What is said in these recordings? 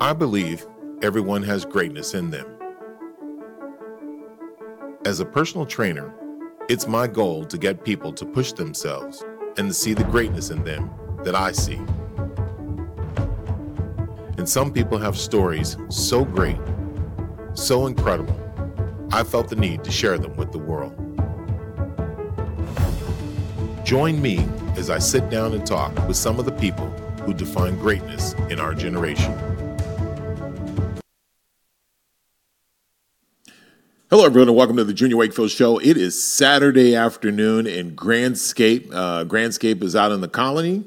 I believe everyone has greatness in them. As a personal trainer, it's my goal to get people to push themselves and to see the greatness in them that I see. And some people have stories so great, so incredible, I felt the need to share them with the world. Join me as I sit down and talk with some of the people who define greatness in our generation. Hello, everyone, and welcome to the Junior Wakefield Show. It is Saturday afternoon in Grandscape. Uh, Grandscape is out in the colony.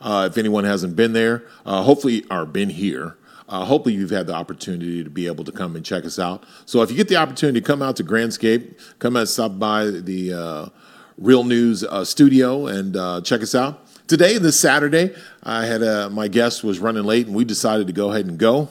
Uh, if anyone hasn't been there, uh, hopefully, or been here, uh, hopefully you've had the opportunity to be able to come and check us out. So if you get the opportunity to come out to Grandscape, come and stop by the uh, Real News uh, studio and uh, check us out. Today, this Saturday, I had a, my guest was running late, and we decided to go ahead and go.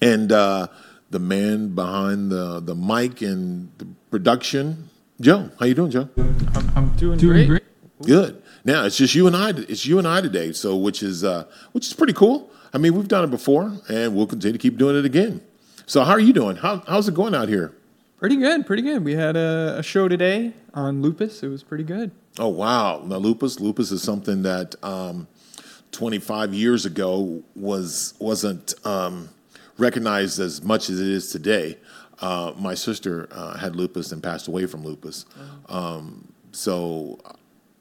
And uh, the man behind the the mic and the production, Joe. How you doing, Joe? I'm, I'm doing, Doing great. great. Good. Now it's just you and I. It's you and I today. So which is uh, which is pretty cool. I mean, we've done it before, and we'll continue to keep doing it again. So how are you doing? How, how's it going out here? Pretty good, pretty good. We had a, a show today on lupus. It was pretty good. Oh wow! Now lupus, lupus is something that um, 25 years ago was wasn't um, recognized as much as it is today. Uh, my sister uh, had lupus and passed away from lupus. Um, so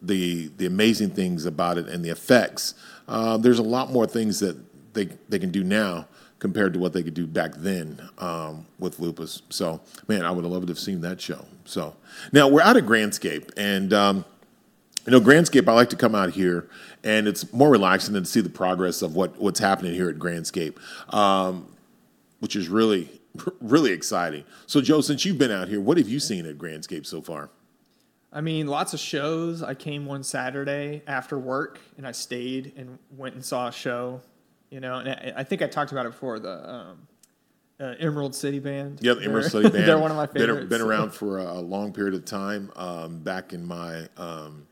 the the amazing things about it and the effects. Uh, there's a lot more things that they they can do now compared to what they could do back then um, with lupus. So man, I would have loved to have seen that show. So now we're out of Grandscape and. Um, you know, Grandscape, I like to come out here, and it's more relaxing than to see the progress of what, what's happening here at Grandscape, um, which is really, really exciting. So, Joe, since you've been out here, what have you seen at Grandscape so far? I mean, lots of shows. I came one Saturday after work and I stayed and went and saw a show. You know, and I, I think I talked about it before the um, uh, Emerald City Band. Yeah, the Emerald They're- City Band. They're one of my Been, favorites. been around for a, a long period of time. Um, back in my um,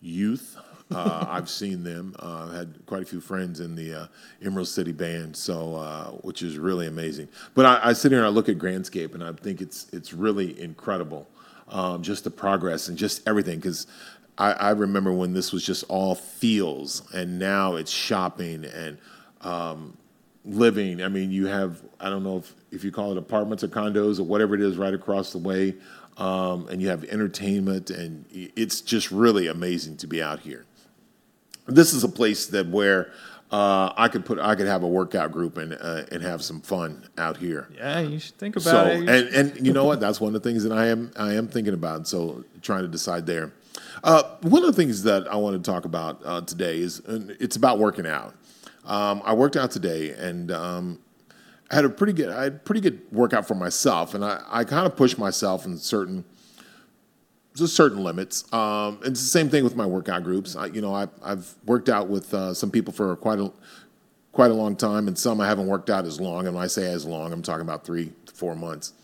youth, uh, I've seen them. Uh, had quite a few friends in the uh, Emerald City Band, so uh, which is really amazing. But I, I sit here and I look at Grandscape, and I think it's it's really incredible, um, just the progress and just everything. Because I, I remember when this was just all feels, and now it's shopping and um, living. I mean, you have I don't know if, if you call it apartments or condos or whatever it is right across the way, um, and you have entertainment, and it's just really amazing to be out here. This is a place that where uh, I could put I could have a workout group and uh, and have some fun out here. Yeah, you should think about So it. and and you know what? That's one of the things that I am I am thinking about. So trying to decide there. Uh, one of the things that I want to talk about uh, today is and it's about working out. Um, I worked out today and um, I had a pretty good I had pretty good workout for myself, and I, I kind of pushed myself in certain just certain limits. Um, it's the same thing with my workout groups. I, you know, I, I've worked out with uh, some people for quite a quite a long time, and some I haven't worked out as long. And when I say as long, I'm talking about three to four months.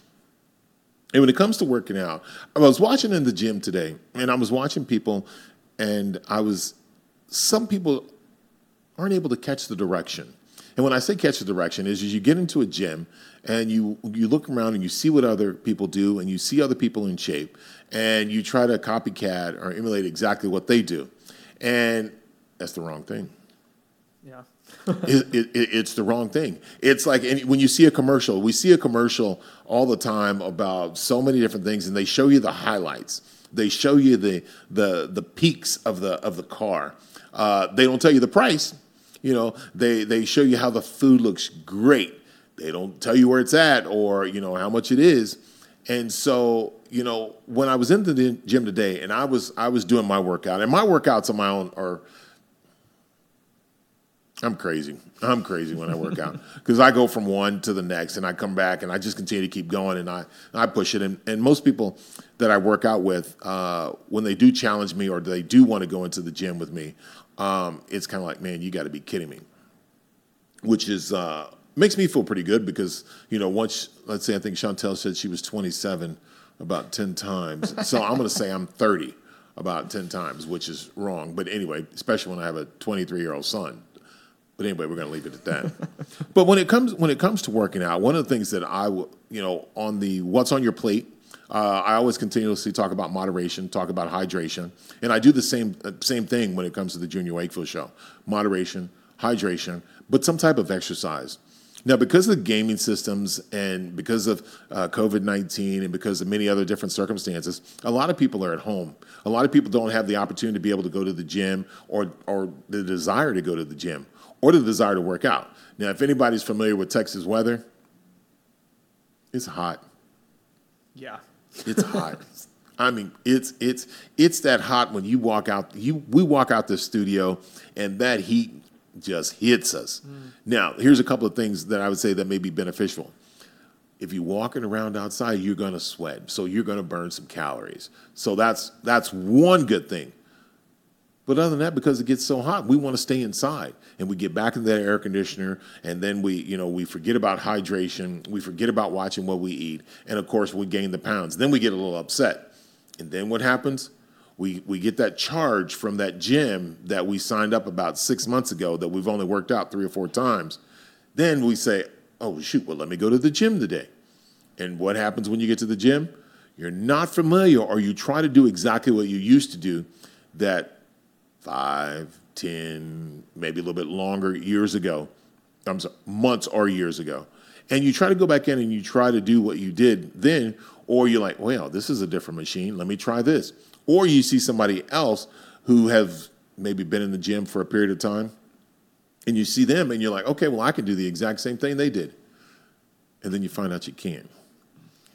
And when it comes to working out, I was watching in the gym today, and I was watching people, and I was some people aren't able to catch the direction. And when I say catch the direction, is, you get into a gym and you you look around and you see what other people do, and you see other people in shape, and you try to copycat or emulate exactly what they do, and that's the wrong thing yeah. It, it, it- it's the wrong thing. It's like when you see a commercial, we see a commercial all the time about so many different things, and they show you the highlights. They show you the the the peaks of the of the car. Uh, they don't tell you the price. You know, they they show you how the food looks great. They don't tell you where it's at or you know how much it is. And so, you know, when I was in the gym today, and I was I was doing my workout, and my workouts on my own are I'm crazy. I'm crazy when I work out because I go from one to the next and I come back and I just continue to keep going and I, I push it. And, and most people that I work out with, uh, when they do challenge me or they do want to go into the gym with me, um, it's kind of like, man, you got to be kidding me. Which is uh, makes me feel pretty good because you know once let's say I think Chantel said she was 27 about 10 times, so I'm going to say I'm 30 about 10 times, which is wrong. But anyway, especially when I have a 23 year old son But anyway, we're going to leave it at that. but when it comes when it comes to working out, one of the things that I w- you know on the what's on your plate, uh, I always continuously talk about moderation, talk about hydration, and I do the same uh, same thing when it comes to the Junior Wakefield show: moderation, hydration, but some type of exercise. Now, because of the gaming systems and because of uh, COVID 19 and because of many other different circumstances, a lot of people are at home. A lot of people don't have the opportunity to be able to go to the gym or, or the desire to go to the gym or the desire to work out. Now, if anybody's familiar with Texas weather, it's hot. Yeah. It's hot. I mean, it's it's it's that hot when you walk out. You we walk out the studio, and that heat just hits us. Mm. Now, here's a couple of things that I would say that may be beneficial. If you're walking around outside, you're going to sweat, so you're going to burn some calories. So that's that's one good thing. But other than that, because it gets so hot, we want to stay inside, and we get back into that air conditioner, and then we, you know, we forget about hydration, we forget about watching what we eat, and of course, we gain the pounds. Then we get a little upset, and then what happens? we, we get that charge from that gym that we signed up about six months ago that we've only worked out three or four times. Then we say, oh, shoot, well, let me go to the gym today. And what happens when you get to the gym? You're not familiar, or you try to do exactly what you used to do that five, ten, maybe a little bit longer years ago, I'm sorry, months or years ago. And you try to go back in and you try to do what you did then, or you're like, well, this is a different machine. Let me try this or you see somebody else who have maybe been in the gym for a period of time and you see them and you're like okay well i can do the exact same thing they did and then you find out you can't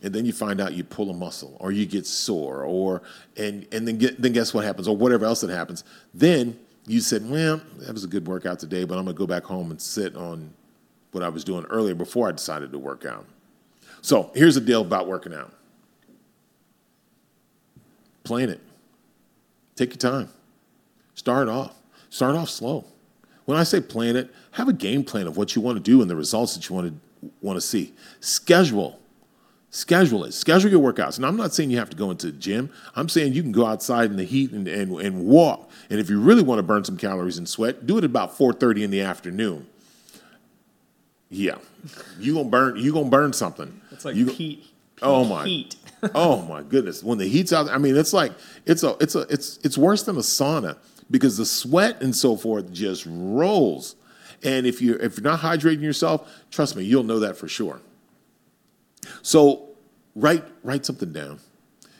and then you find out you pull a muscle or you get sore or and and then get then guess what happens or whatever else that happens then you said well that was a good workout today but i'm going to go back home and sit on what i was doing earlier before i decided to work out so here's the deal about working out Plan it. Take your time. Start off. Start off slow. When I say plan it, have a game plan of what you want to do and the results that you want to want to see. Schedule. Schedule it. Schedule your workouts. And I'm not saying you have to go into the gym. I'm saying you can go outside in the heat and, and, and walk. And if you really want to burn some calories and sweat, do it about 4:30 in the afternoon. Yeah. You gonna burn you gonna burn something. It's like you, heat. Oh my heat oh my goodness! When the heat's out, I mean, it's like it's a it's a it's it's worse than a sauna because the sweat and so forth just rolls. And if you if you're not hydrating yourself, trust me, you'll know that for sure. So write write something down.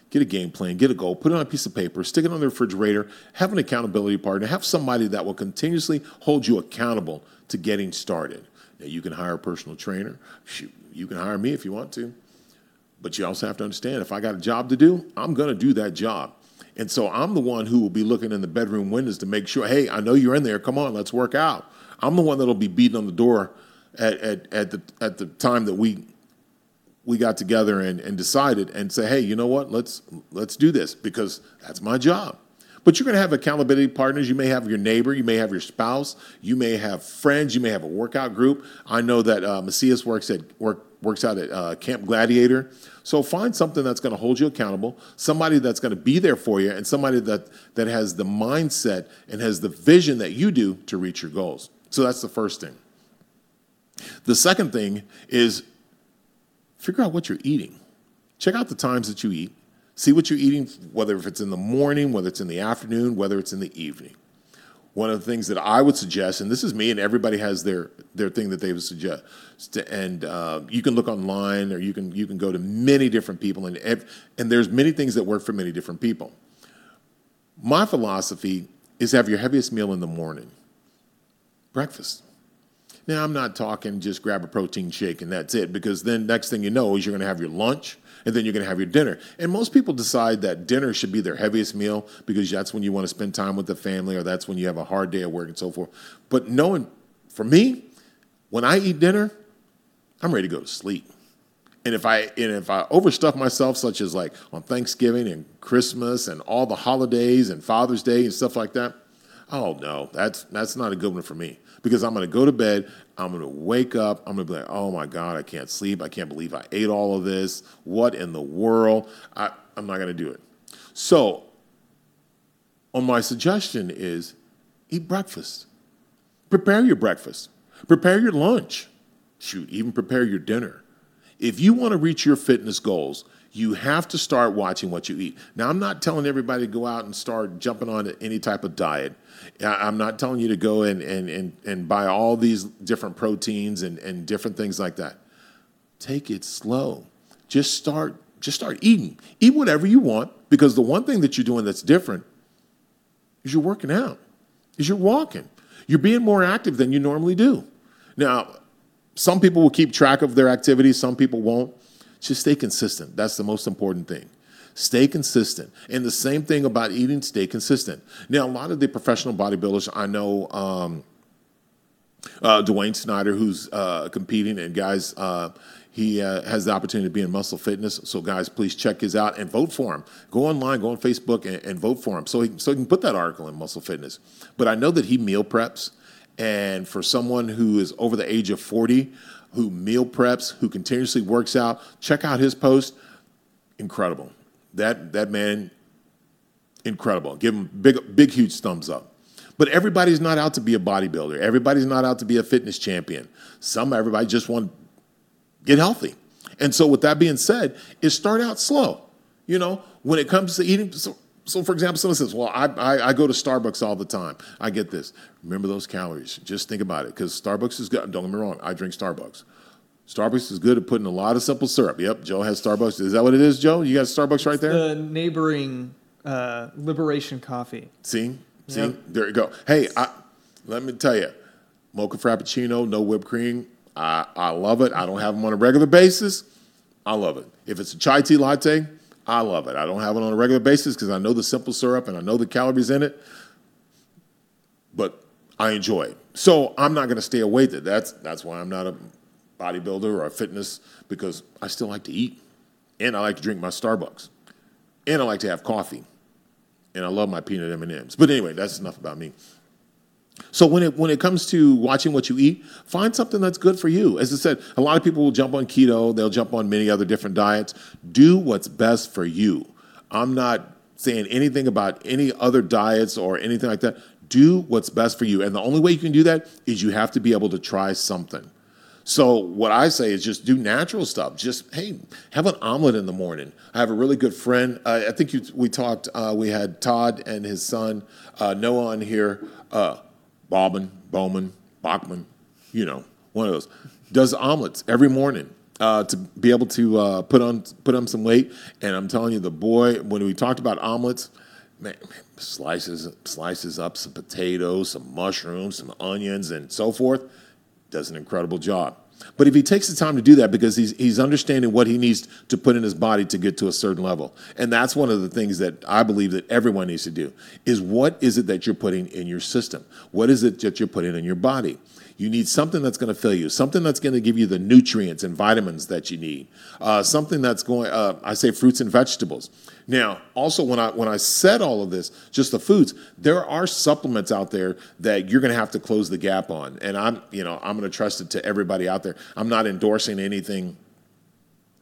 Get a game plan, get a goal, put it on a piece of paper, stick it on the refrigerator, have an accountability partner, have somebody that will continuously hold you accountable to getting started. Now you can hire a personal trainer. Shoot, you can hire me if you want to. But you also have to understand if I got a job to do, I'm going to do that job. And so I'm the one who will be looking in the bedroom windows to make sure, hey, I know you're in there. Come on, let's work out. I'm the one that'll be beating on the door at, at, at the at the time that we we got together and, and decided and say, hey, you know what? Let's let's do this because that's my job. But you're going to have accountability partners. You may have your neighbor, you may have your spouse, you may have friends, you may have a workout group. I know that uh, Macias works at work works out at uh, Camp Gladiator. So find something that's going to hold you accountable, somebody that's going to be there for you, and somebody that that has the mindset and has the vision that you do to reach your goals. So that's the first thing. The second thing is figure out what you're eating. Check out the times that you eat. See what you're eating, whether if it's in the morning, whether it's in the afternoon, whether it's in the evening. One of the things that I would suggest, and this is me, and everybody has their their thing that they would suggest, and uh, you can look online or you can you can go to many different people, and and there's many things that work for many different people. My philosophy is have your heaviest meal in the morning, breakfast. Now I'm not talking just grab a protein shake and that's it, because then next thing you know is you're going to have your lunch and then you're going to have your dinner. And most people decide that dinner should be their heaviest meal because that's when you want to spend time with the family or that's when you have a hard day at work and so forth. But knowing, for me, when I eat dinner, I'm ready to go to sleep. And if I and if I overstuff myself, such as like on Thanksgiving and Christmas and all the holidays and Father's Day and stuff like that, oh no, that's that's not a good one for me because I'm going to go to bed. I'm going to wake up. I'm going to be like, oh my God, I can't sleep. I can't believe I ate all of this. What in the world? I, I'm not going to do it. So, on my suggestion is eat breakfast. Prepare your breakfast, prepare your lunch, shoot, even prepare your dinner. If you want to reach your fitness goals, you have to start watching what you eat. Now, I'm not telling everybody to go out and start jumping on any type of diet. I'm not telling you to go and, and, and, and buy all these different proteins and, and different things like that. Take it slow. Just start, just start eating. Eat whatever you want because the one thing that you're doing that's different is you're working out, is you're walking. You're being more active than you normally do. Now, some people will keep track of their activities, some people won't. Just stay consistent. That's the most important thing. Stay consistent. And the same thing about eating, stay consistent. Now, a lot of the professional bodybuilders, I know um, uh, Dwayne Snyder, who's uh, competing, and guys, uh, he uh, has the opportunity to be in Muscle Fitness. So, guys, please check his out and vote for him. Go online, go on Facebook, and, and vote for him so he, so he can put that article in Muscle Fitness. But I know that he meal preps. And for someone who is over the age of 40, who meal preps, who continuously works out, check out his post. Incredible. That that man, incredible. Give him big, big, huge thumbs up. But everybody's not out to be a bodybuilder. Everybody's not out to be a fitness champion. Some everybody just want to get healthy. And so, with that being said, is start out slow. You know, when it comes to eating, so so, for example, someone says, "Well, I, I, I, go to Starbucks all the time. I get this. Remember those calories. Just think about it, because Starbucks is good. Don't get me wrong. I drink Starbucks. Starbucks is good at putting a lot of simple syrup. Yep, Joe has Starbucks. Is that what it is, Joe? You got Starbucks right there. The neighboring uh, Liberation Coffee. See, see, yep. there you go. Hey, I, let me tell you, mocha frappuccino, no whipped cream. I, I love it. I don't have them on a regular basis. I love it. If it's a chai tea latte, I love it. I don't have it on a regular basis because I know the simple syrup and I know the calories in it, but I enjoy it. So I'm not going to stay away that. That's that's why I'm not a bodybuilder or a fitness because I still like to eat, and I like to drink my Starbucks, and I like to have coffee, and I love my peanut M and M's. But anyway, that's enough about me. So when it when it comes to watching what you eat, find something that's good for you. As I said, a lot of people will jump on keto, they'll jump on many other different diets. Do what's best for you. I'm not saying anything about any other diets or anything like that. Do what's best for you. And the only way you can do that is you have to be able to try something. So what I say is just do natural stuff. Just hey, have an omelet in the morning. I have a really good friend. Uh, I think you, we talked. Uh, we had Todd and his son uh, Noah on here. Bauman, Bowman, Bachman, you know, one of those, does omelets every morning. Uh, to be able to uh, put on put on some weight, and I'm telling you, the boy when we talked about omelets, man, slices slices up some potatoes, some mushrooms, some onions, and so forth, does an incredible job. But if he takes the time to do that because he's, he's understanding what he needs to put in his body to get to a certain level. And that's one of the things that I believe that everyone needs to do is what is it that you're putting in your system? What is it that you're putting in your body? You need something that's going to fill you, something that's going to give you the nutrients and vitamins that you need, uh, something that's going. Uh, I say fruits and vegetables. Now, also when I when I said all of this, just the foods, there are supplements out there that you're going to have to close the gap on, and I'm you know I'm going to trust it to everybody out there. I'm not endorsing anything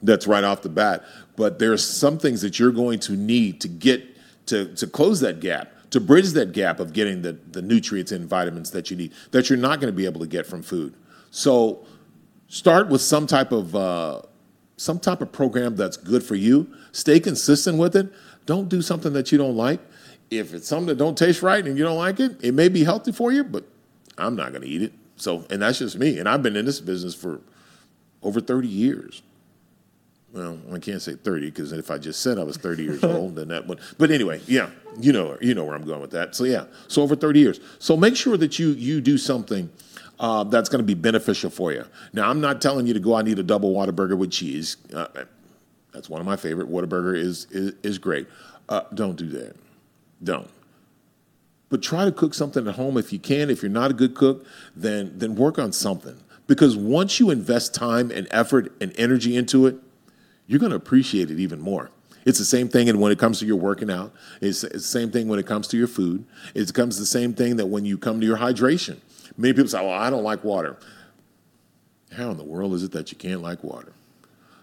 that's right off the bat, but there's some things that you're going to need to get to to close that gap to bridge that gap of getting the, the nutrients and vitamins that you need that you're not going to be able to get from food. So start with some type of uh, some type of program that's good for you. Stay consistent with it. Don't do something that you don't like. If it's something that don't taste right and you don't like it, it may be healthy for you, but I'm not going to eat it. So, and that's just me. And I've been in this business for over 30 years well, I can't say 30 because if I just said I was 30 years old, then that would. But anyway, yeah, you know, you know where I'm going with that. So yeah, so over 30 years. So make sure that you you do something uh, that's going to be beneficial for you. Now, I'm not telling you to go. I need a double Whataburger with cheese. Uh, that's one of my favorite. Whataburger is is, is great. Uh, don't do that. Don't. But try to cook something at home if you can. If you're not a good cook, then then work on something. Because once you invest time and effort and energy into it, you're going to appreciate it even more. It's the same thing and when it comes to your working out. It's, the same thing when it comes to your food. It comes the same thing that when you come to your hydration. Many people say, well, I don't like water. How in the world is it that you can't like water?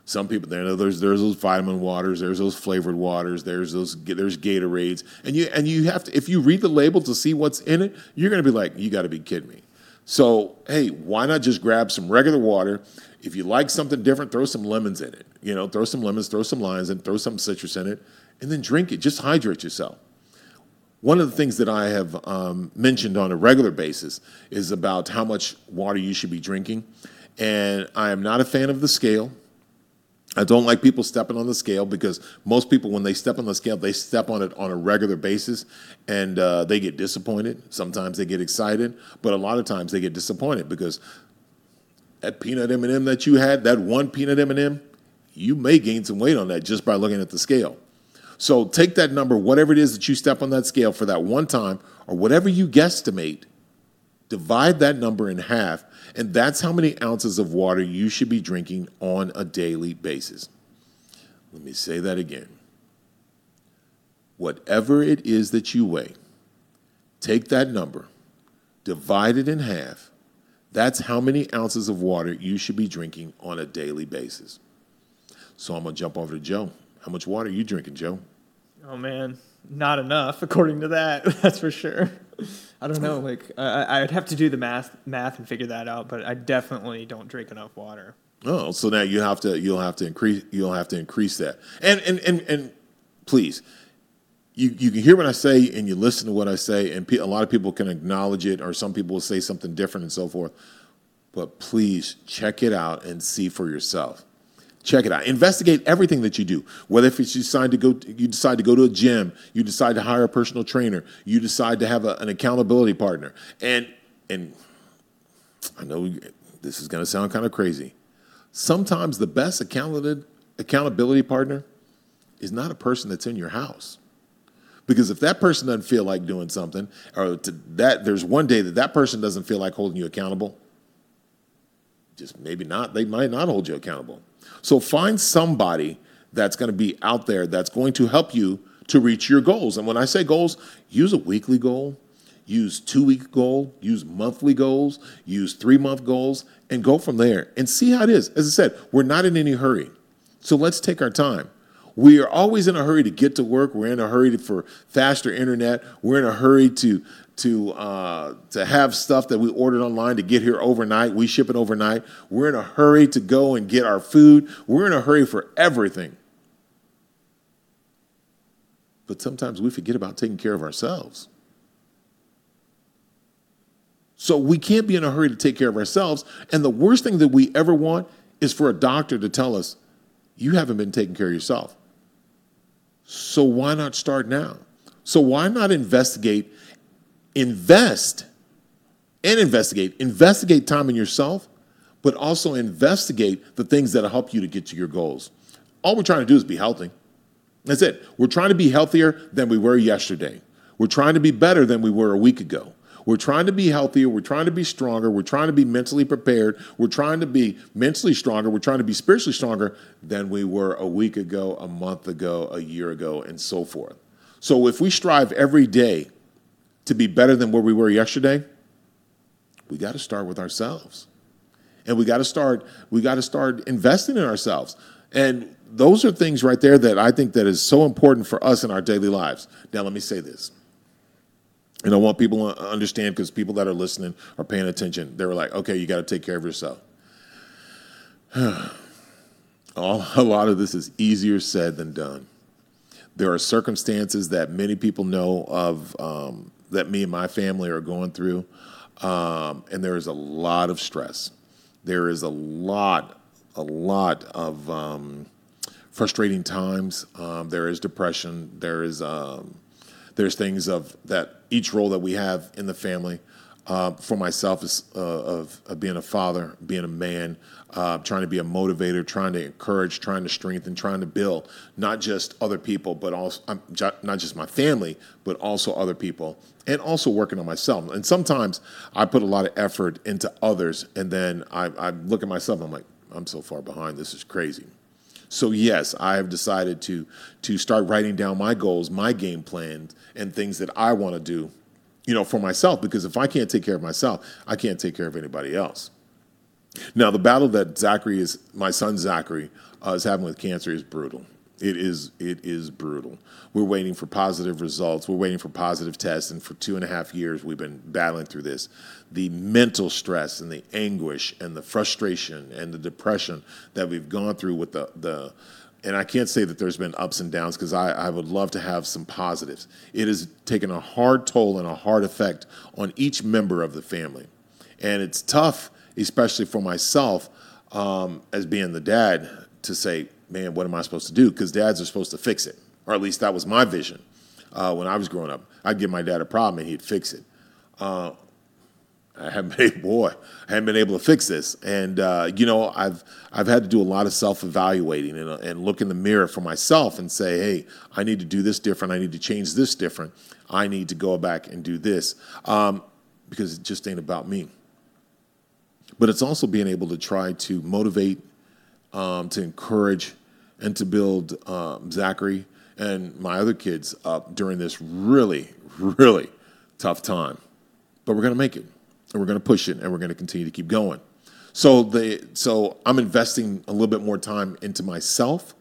Some people there there's there's those vitamin waters, there's those flavored waters, there's those there's Gatorades, and you and you have to if you read the label to see what's in it, you're to be like, you got to be kidding me. So, hey, why not just grab some regular water? If you like something different, throw some lemons in it. You know, throw some lemons, throw some limes, and throw some citrus in it, and then drink it. Just hydrate yourself. One of the things that I have um, mentioned on a regular basis is about how much water you should be drinking. And I am not a fan of the scale. I don't like people stepping on the scale because most people, when they step on the scale, they step on it on a regular basis, and uh, they get disappointed. Sometimes they get excited, but a lot of times they get disappointed because that peanut M&M that you had, that one peanut M&M, you may gain some weight on that just by looking at the scale. So take that number, whatever it is that you step on that scale for that one time, or whatever you guesstimate, divide that number in half, and that's how many ounces of water you should be drinking on a daily basis. Let me say that again. Whatever it is that you weigh, take that number, divide it in half. That's how many ounces of water you should be drinking on a daily basis. So I'm going to jump over to Joe. How much water are you drinking, Joe? Oh man, not enough according to that. That's for sure. I don't know. Like I, I'd have to do the math, math and figure that out. But I definitely don't drink enough water. Oh, so now you have to you'll have to increase you'll have to increase that. And and and and please, you you can hear what I say and you listen to what I say, and pe- a lot of people can acknowledge it, or some people will say something different and so forth. But please check it out and see for yourself. Check it out. Investigate everything that you do. Whether if you decide to go, you decide to go to a gym, you decide to hire a personal trainer, you decide to have a, an accountability partner, and and I know this is going to sound kind of crazy. Sometimes the best accountability accountability partner is not a person that's in your house. Because if that person doesn't feel like doing something, or that there's one day that that person doesn't feel like holding you accountable, just maybe not, they might not hold you accountable. So find somebody that's going to be out there that's going to help you to reach your goals. And when I say goals, use a weekly goal, use two week goal, use monthly goals, use three month goals, and go from there and see how it is. As I said, we're not in any hurry. So let's take our time. We are always in a hurry to get to work. We're in a hurry for faster internet. We're in a hurry to to uh, to have stuff that we ordered online to get here overnight. We ship it overnight. We're in a hurry to go and get our food. We're in a hurry for everything. But sometimes we forget about taking care of ourselves. So we can't be in a hurry to take care of ourselves. And the worst thing that we ever want is for a doctor to tell us, you haven't been taking care of yourself. So why not start now? So why not investigate invest and investigate. Investigate time in yourself, but also investigate the things that'll help you to get to your goals. All we're trying to do is be healthy. That's it. We're trying to be healthier than we were yesterday. We're trying to be better than we were a week ago. We're trying to be healthier. We're trying to be stronger. We're trying to be mentally prepared. We're trying to be mentally stronger. We're trying to be spiritually stronger than we were a week ago, a month ago, a year ago, and so forth. So if we strive every day to be better than where we were yesterday, we got to start with ourselves. And we got to start we got to start investing in ourselves. And those are things right there that I think that is so important for us in our daily lives. Now let me say this. And I want people to understand because people that are listening are paying attention. They were like, okay, you got to take care of yourself. All, a lot of this is easier said than done. There are circumstances that many people know of um, that me and my family are going through. Um, and there is a lot of stress. There is a lot, a lot of um, frustrating times. Um, there is depression. There is um, there's things of that each role that we have in the family. Uh, for myself, uh, of, of, being a father, being a man, uh, trying to be a motivator, trying to encourage, trying to strengthen, trying to build not just other people, but also um, not just my family, but also other people, and also working on myself. And sometimes I put a lot of effort into others, and then I, I look at myself. I'm like, I'm so far behind. This is crazy. So yes, I have decided to to start writing down my goals, my game plans, and things that I want to do, you know, for myself. Because if I can't take care of myself, I can't take care of anybody else. Now, the battle that Zachary is, my son Zachary, uh, is having with cancer is brutal. It is it is brutal. We're waiting for positive results. We're waiting for positive tests, and for two and a half years we've been battling through this. The mental stress and the anguish and the frustration and the depression that we've gone through with the the and I can't say that there's been ups and downs because I, I would love to have some positives. It has taken a hard toll and a hard effect on each member of the family. And it's tough, especially for myself um, as being the dad, to say, man, what am I supposed to do? Because dads are supposed to fix it, or at least that was my vision uh, when I was growing up. I'd give my dad a problem and he'd fix it. Uh, I haven't been boy, I haven't been able to fix this, and uh, you know, I've I've had to do a lot of self evaluating and, and look in the mirror for myself and say, hey, I need to do this different. I need to change this different. I need to go back and do this um, because it just ain't about me. But it's also being able to try to motivate, um, to encourage, and to build um, Zachary and my other kids up during this really, really tough time. But we're to make it and we're going to push it and we're going to continue to keep going. So the so I'm investing a little bit more time into myself,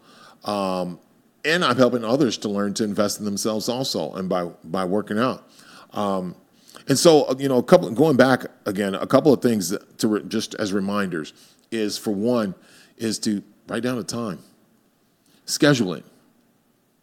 um, and I'm helping others to learn to invest in themselves also, and by by working out. Um, and so you know, a couple going back again, a couple of things to re, just as reminders is for one is to write down a time, schedule it.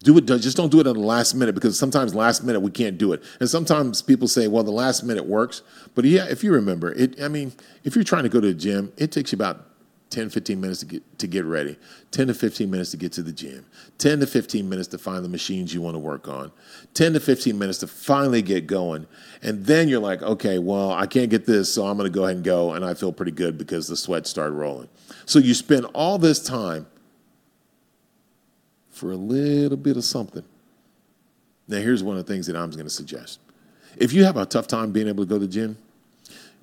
Do it. Just don't do it at the last minute because sometimes last minute we can't do it, and sometimes people say, "Well, the last minute works." But yeah, if you remember it, I mean, if you're trying to go to the gym, it takes you about 10, 15 minutes to get to get ready, 10 to 15 minutes to get to the gym, 10 to 15 minutes to find the machines you want to work on, 10 to 15 minutes to finally get going. And then you're like, okay, well, I can't get this, so I'm going to go ahead and go. And I feel pretty good because the sweat started rolling. So you spend all this time for a little bit of something. Now, here's one of the things that I'm going to suggest. If you have a tough time being able to go to the gym,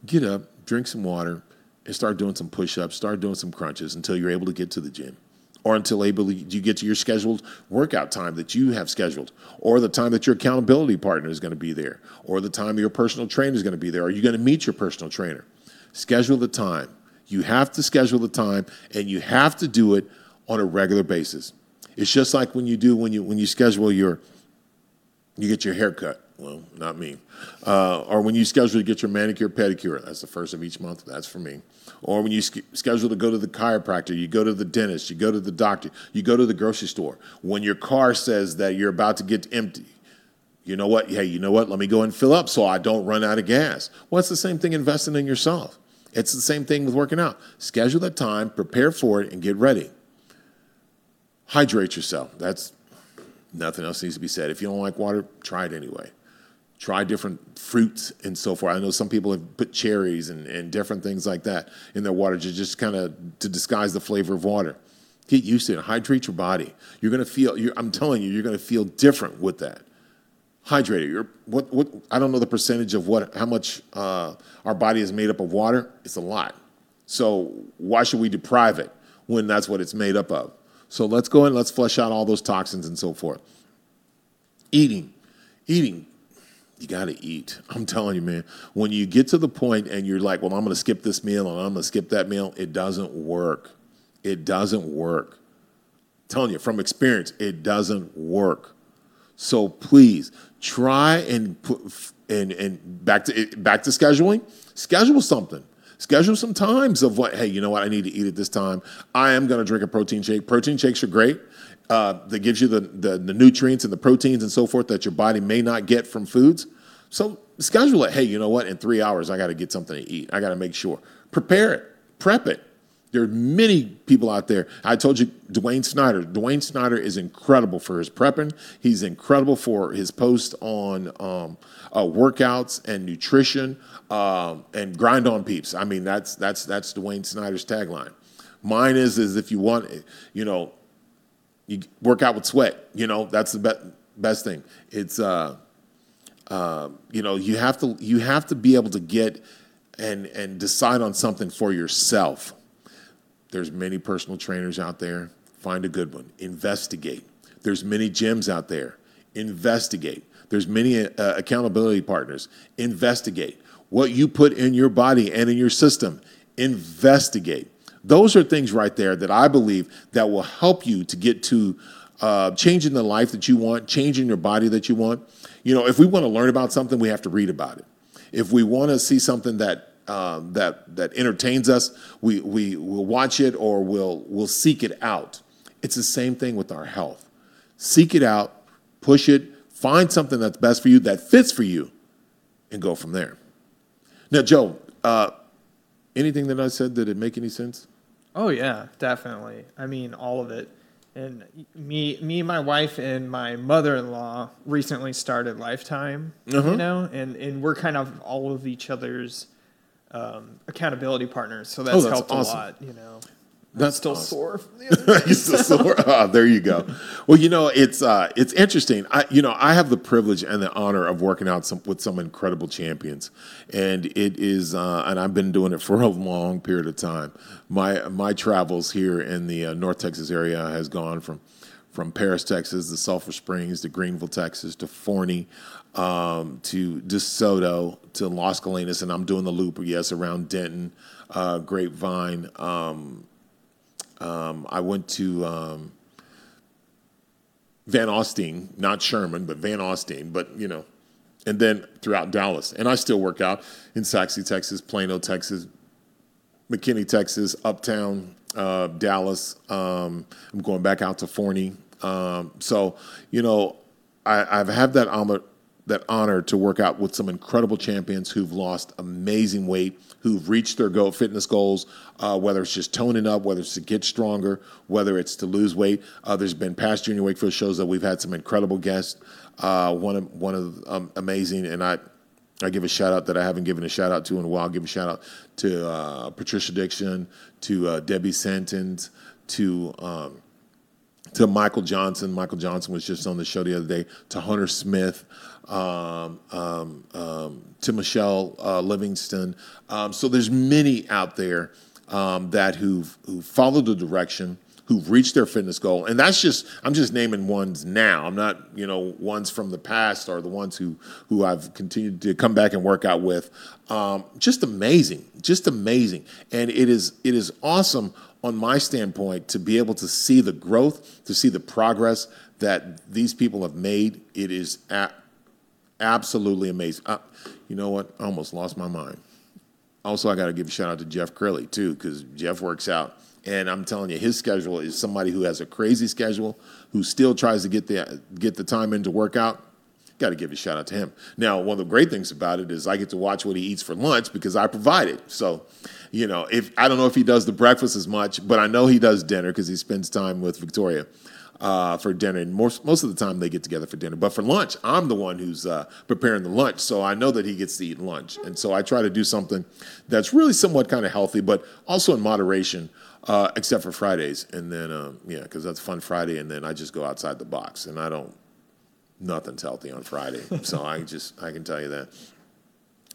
get up, drink some water, and start doing some push ups, start doing some crunches until you're able to get to the gym. Or until able you get to your scheduled workout time that you have scheduled, or the time that your accountability partner is going to be there, or the time your personal trainer is going to be there. Are you going to meet your personal trainer? Schedule the time. You have to schedule the time, and you have to do it on a regular basis. It's just like when you do when you when you schedule your you get your hair cut. Well, not me. Uh, or when you schedule to get your manicure pedicure, that's the first of each month. That's for me. Or when you sk- schedule to go to the chiropractor, you go to the dentist, you go to the doctor, you go to the grocery store. When your car says that you're about to get empty, you know what? Hey, you know what? Let me go and fill up so I don't run out of gas. Well, it's the same thing investing in yourself. It's the same thing with working out. Schedule the time, prepare for it, and get ready hydrate yourself. That's nothing else needs to be said. If you don't like water, try it anyway. Try different fruits and so forth. I know some people have put cherries and, and different things like that in their water to just kind of to disguise the flavor of water. Get used to it. Hydrate your body. You're gonna feel. You're, I'm telling you, you're gonna feel different with that. Hydrate it. You're, what? What? I don't know the percentage of what how much uh, our body is made up of water. It's a lot. So why should we deprive it when that's what it's made up of? So let's go and let's flush out all those toxins and so forth. Eating, eating, you got to eat. I'm telling you, man. When you get to the point and you're like, well, I'm going to skip this meal and I'm going to skip that meal, it doesn't work. It doesn't work. I'm telling you from experience, it doesn't work. So please try and put and and back to back to scheduling. Schedule something. Schedule some times of what, hey, you know what, I need to eat at this time. I am going to drink a protein shake. Protein shakes are great. Uh, that gives you the, the, the nutrients and the proteins and so forth that your body may not get from foods. So schedule it. Hey, you know what? In three hours, I got to get something to eat. I got to make sure. Prepare it. Prep it. There are many people out there. I told you, Dwayne Snyder. Dwayne Snyder is incredible for his prepping. He's incredible for his post on um, uh, workouts and nutrition um, and grind on peeps. I mean, that's that's that's Dwayne Snyder's tagline. Mine is is if you want, you know, you work out with sweat. You know, that's the be- best thing. It's uh, uh, you know, you have to you have to be able to get and and decide on something for yourself. There's many personal trainers out there. Find a good one. Investigate. There's many gyms out there. Investigate. There's many uh, accountability partners. Investigate what you put in your body and in your system. Investigate. Those are things right there that I believe that will help you to get to uh, changing the life that you want, changing your body that you want. You know, if we want to learn about something, we have to read about it. If we want to see something that um, that that entertains us, we we will watch it or we'll we'll seek it out. It's the same thing with our health. Seek it out, push it, find something that's best for you, that fits for you, and go from there. Now, Joe, uh, anything that I said did it make any sense? Oh yeah, definitely. I mean, all of it. And me, me, my wife, and my mother-in-law recently started Lifetime. Uh-huh. You know, and and we're kind of all of each other's um, accountability partners. So that's, Oh, that's helped awesome. a lot. You know, That's still awesome. sore from the other day. Still sore. Ah, there you go. Well, you know, it's uh, it's interesting. I, you know, I have the privilege and the honor of working out some, with some incredible champions, and it is, uh, and I've been doing it for a long period of time. My my travels here in the uh, North Texas area has gone from from Paris, Texas, to Sulphur Springs, to Greenville, Texas, to Forney, um, to DeSoto, to Las Colinas, and I'm doing the loop, yes, around Denton, uh, Grapevine. Um, um, I went to um, Van Alstyne, not Sherman, but Van Alstyne, but you know, and then throughout Dallas. And I still work out in Sachse, Texas, Plano, Texas, McKinney, Texas, Uptown, uh, Dallas. Um, I'm going back out to Forney. Um, so, you know, I, I've had that that honor to work out with some incredible champions who've lost amazing weight, who've reached their goal, fitness goals, uh, whether it's just toning up, whether it's to get stronger, whether it's to lose weight. Uh, there's been past Junior Wakefield shows that we've had some incredible guests. Uh, one of one of um, amazing, and I I give a shout out that I haven't given a shout out to in a while. I'll give a shout out to uh, Patricia Dixon, to uh, Debbie Santons, to um, to Michael Johnson. Michael Johnson was just on the show the other day. To Hunter Smith, um, um, um, to Michelle uh, Livingston. Um, so there's many out there um, that who've who followed the direction, who've reached their fitness goal, and that's just I'm just naming ones now. I'm not you know ones from the past or the ones who who I've continued to come back and work out with. Um, just amazing, just amazing, and it is it is awesome on my standpoint to be able to see the growth, to see the progress that these people have made. It is a- absolutely amazing. You know what? I almost lost my mind. Also, I got to give a shout out to Jeff Curley too, because Jeff works out, and I'm telling you, his schedule is somebody who has a crazy schedule, who still tries to get the get the time in to work out. Got to give a shout out to him. Now, one of the great things about it is I get to watch what he eats for lunch because I provide it. So, you know, if I don't know if he does the breakfast as much, but I know he does dinner because he spends time with Victoria uh, for dinner. And most most of the time they get together for dinner. But for lunch, I'm the one who's uh, preparing the lunch, so I know that he gets to eat lunch. And so I try to do something that's really somewhat kind of healthy, but also in moderation. Uh, except for Fridays, and then um, yeah, because that's Fun Friday, and then I just go outside the box, and I don't nothing's healthy on Friday. so I just I can tell you that.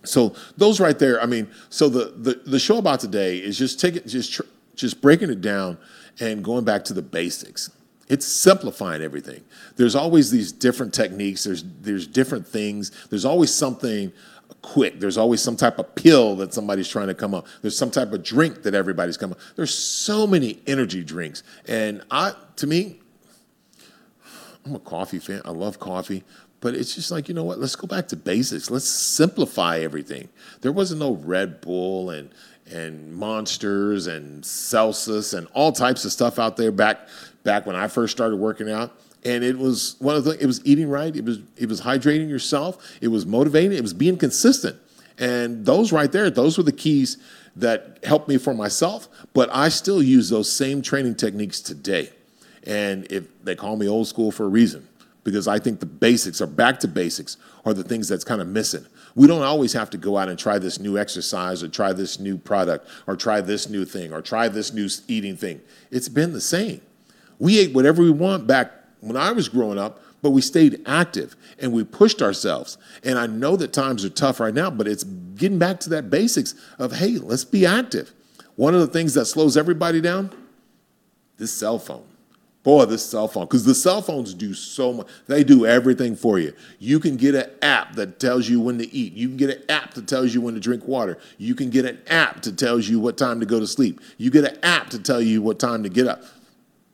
So those right there, I mean, so the the, the show about today is just taking just tr- just breaking it down and going back to the basics. It's simplifying everything. There's always these different techniques. There's there's different things. There's always something quick. There's always some type of pill that somebody's trying to come up. There's some type of drink that everybody's coming. up. There's so many energy drinks, and I to me, I'm a coffee fan. I love coffee. But it's just like, you know what? Let's go back to basics. Let's simplify everything. There wasn't no Red Bull and and monsters and Celsius and all types of stuff out there back back when I first started working out. And it was one of the it was eating right, it was it was hydrating yourself, it was motivating, it was being consistent. And those right there, those were the keys that helped me for myself. But I still use those same training techniques today. And if they call me old school for a reason, because I think the basics or back to basics are the things that's kind of missing. We don't always have to go out and try this new exercise or try this new product or try this new thing or try this new eating thing. It's been the same. We ate whatever we want back when I was growing up, but we stayed active and we pushed ourselves. And I know that times are tough right now, but it's getting back to that basics of hey, let's be active. One of the things that slows everybody down, this cell phone. Boy, this cell phone, because the cell phones do so much. They do everything for you. You can get an app that tells you when to eat. You can get an app that tells you when to drink water. You can get an app that tells you what time to go to sleep. You get an app to tell you what time to get up.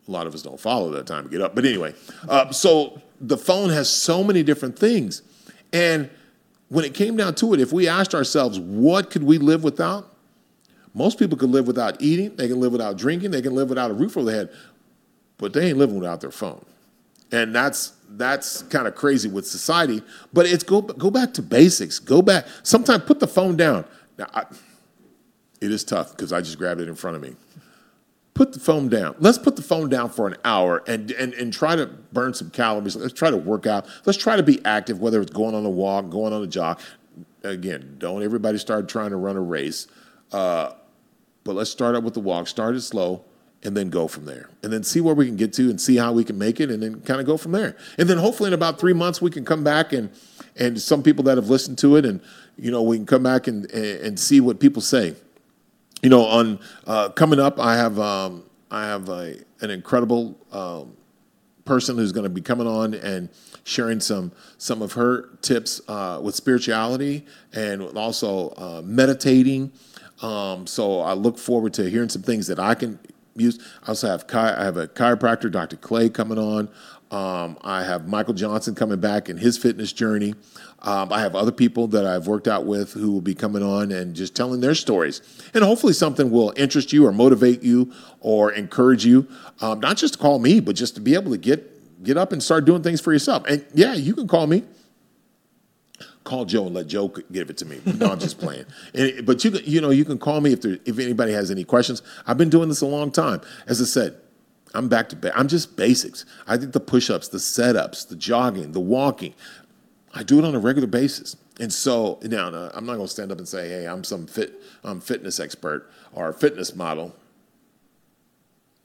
A lot of us don't follow that time to get up. But anyway, uh, so the phone has so many different things. And when it came down to it, if we asked ourselves, what could we live without? Most people could live without eating, they can live without drinking, they can live without a roof over their head, but they ain't living without their phone. And that's that's kind of crazy with society. But it's go go back to basics. Go back. Sometimes put the phone down. Now, I, it is tough because I just grabbed it in front of me put the phone down. Let's put the phone down for an hour and, and, and try to burn some calories. Let's try to work out. Let's try to be active, whether it's going on a walk, going on a jog. Again, don't everybody start trying to run a race. Uh, but let's start out with the walk, start it slow, and then go from there. And then see where we can get to and see how we can make it and then kind of go from there. And then hopefully in about three months we can come back and and some people that have listened to it and you know we can come back and and see what people say you know, on uh, coming up, I have um, I have a, an incredible um, person who's going to be coming on and sharing some some of her tips uh, with spirituality and also uh, meditating. Um, so I look forward to hearing some things that I can use. I also have chi- I have a chiropractor, Dr. Clay, coming on. Um, I have Michael Johnson coming back in his fitness journey. Um, I have other people that I've worked out with who will be coming on and just telling their stories. And hopefully, something will interest you or motivate you or encourage you. Um, not just to call me, but just to be able to get get up and start doing things for yourself. And yeah, you can call me. Call Joe and let Joe give it to me. No, I'm just playing. And, but you can, you know, you can call me if there, if anybody has any questions. I've been doing this a long time. As I said, I'm back to bed. I'm just basics. I did the push-ups, the setups, the jogging, the walking. I do it on a regular basis. And so now I'm not going to stand up and say, "Hey, I'm some fit, I'm fitness expert or fitness model."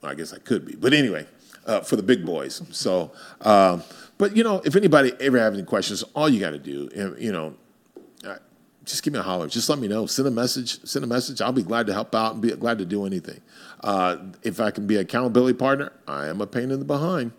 I guess I could be, but anyway, uh, for the big boys. So, um, but you know, if anybody ever have any questions, all you got to do, you know, uh, just give me a holler. Just let me know. Send a message. Send a message. I'll be glad to help out and be glad to do anything. Uh, if I can be accountability partner, I am a pain in the behind,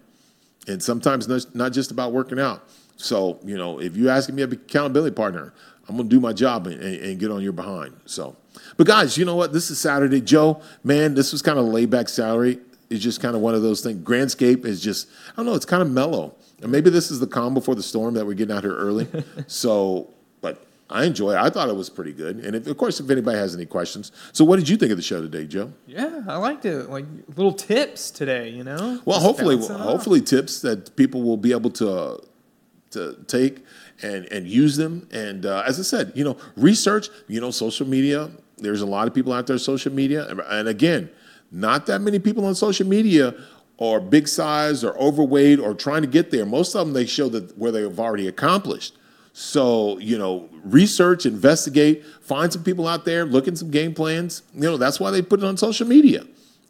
and sometimes not just about working out. So, you know, if you ask me be accountability partner, I'm going to do my job and, and, get on your behind. So, but guys, you know what? This is Saturday. Joe, man, this was kind of laid back salary. It's just kind of one of those things. Grandscape is just, I don't know, it's kind of mellow. And maybe this is the calm before the storm that we're getting out here early. so, but I enjoy it. I thought it was pretty good. And if, of course, if anybody has any questions. So, what did you think of the show today, Joe? Yeah, I liked it. Like little tips today, you know? Well, Just hopefully, hopefully, tips that people will be able to. Uh, to take and and use them. And uh, as I said, you know, research. You know, social media. There's a lot of people out there, social media, and again, not that many people on social media are big size or overweight or trying to get there. Most of them they show that where they have already accomplished. So, you know, research, investigate, find some people out there, look at some game plans. You know, that's why they put it on social media.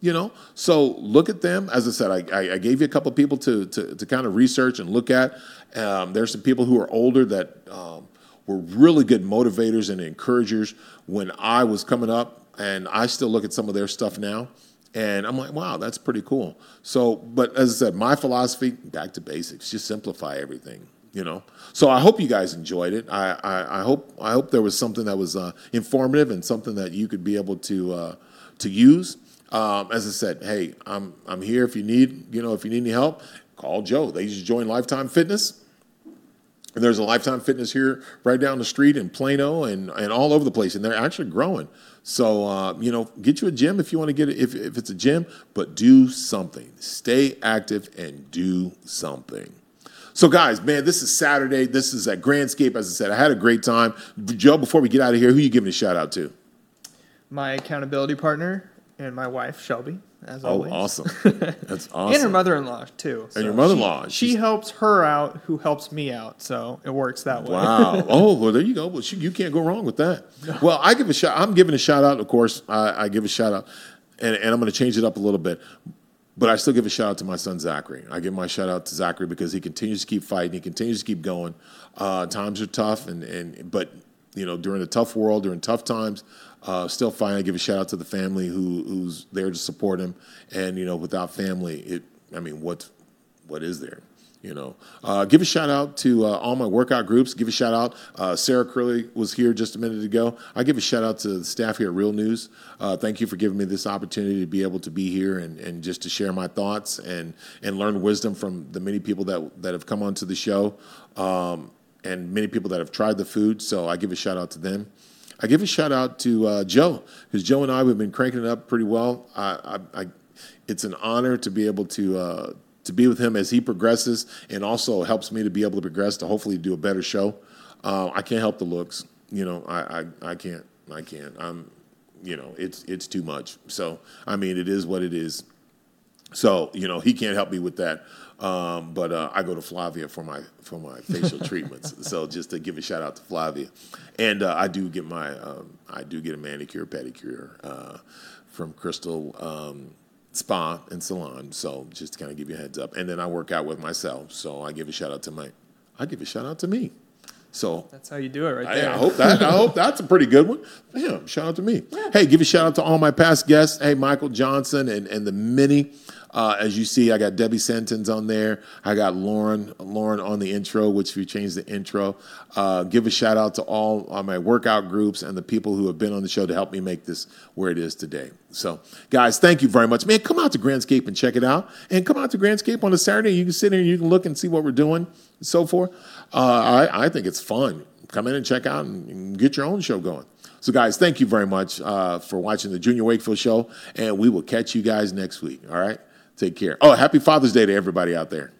You know, so look at them. As I said, I, I gave you a couple of people to, to, to kind of research and look at. Um, there's some people who are older that um, were really good motivators and encouragers when I was coming up, and I still look at some of their stuff now. And I'm like, wow, that's pretty cool. So, but as I said, my philosophy, back to basics, just simplify everything you know. So I hope you guys enjoyed it. I, I, I hope I hope there was something that was uh, informative and something that you could be able to uh, to use. Um, as I said, hey, I'm I'm here if you need you know if you need any help, call Joe. They just joined Lifetime Fitness. And there's a Lifetime Fitness here right down the street in Plano and, and all over the place, and they're actually growing. So uh, you know, get you a gym if you want to get it. If, if it's a gym, but do something. Stay active and do something. So, guys, man, this is Saturday. This is at Grandscape. As I said, I had a great time. Joe, before we get out of here, who you giving a shout out to? My accountability partner, and my wife Shelby, as oh, always. awesome! That's awesome. and her mother-in-law too. So and your mother-in-law. She, she, helps her out, who helps me out. So it works that way. Wow. oh, well, there you go. Well, she, you can't go wrong with that. Well, I give a shout. I'm giving a shout out. Of course, I, I give a shout out, and, and I'm going to change it up a little bit. But I still give a shout out to my son Zachary. I give my shout out to Zachary because he continues to keep fighting. He continues to keep going. Uh, times are tough, and and but you know during a tough world, during tough times, uh, still fine. I give a shout out to the family who who's there to support him. And you know, without family, it I mean, what what is there? You know, uh, give a shout out to uh, all my workout groups. Give a shout out. Uh, Sarah Curley was here just a minute ago. I give a shout out to the staff here at Real News. Uh, thank you for giving me this opportunity to be able to be here and, and just to share my thoughts and and learn wisdom from the many people that that have come onto the show um, and many people that have tried the food. So I give a shout out to them. I give a shout out to uh, Joe because Joe and I we've been cranking it up pretty well. I, I, I it's an honor to be able to uh, to be with him as he progresses, and also helps me to be able to progress to hopefully do a better show. Uh, I can't help the looks, you know. I, I, I can't, I can't. I'm, you know, it's it's too much. So I mean, it is what it is. So you know, he can't help me with that. Um, but uh, I go to Flavia for my for my facial treatments. So just to give a shout out to Flavia, and uh, I do get my um, I do get a manicure pedicure uh, from Crystal. Um, spa and salon. So just to kind of give you a heads up. And then I work out with myself. So I give a shout out to my, I give a shout out to me. So That's how you do it right I, there. I hope that I hope that's a pretty good one. Yeah, shout out to me. Hey, give a shout out to all my past guests. Hey, Michael Johnson and and the many. Uh, as you see, I got Debbie Sentens on there. I got Lauren Lauren on the intro, which we changed the intro. Uh, give a shout out to all, all my workout groups and the people who have been on the show to help me make this where it is today. So, guys, thank you very much. Man, come out to Grandscape and check it out. And come out to Grandscape on a Saturday. You can sit here and you can look and see what we're doing and so forth. Uh, I, I think it's fun. Come in and check out and, and get your own show going. So, guys, thank you very much uh, for watching the Junior Wakefield Show, and we will catch you guys next week. All right? Take care. Oh, happy Father's Day to everybody out there.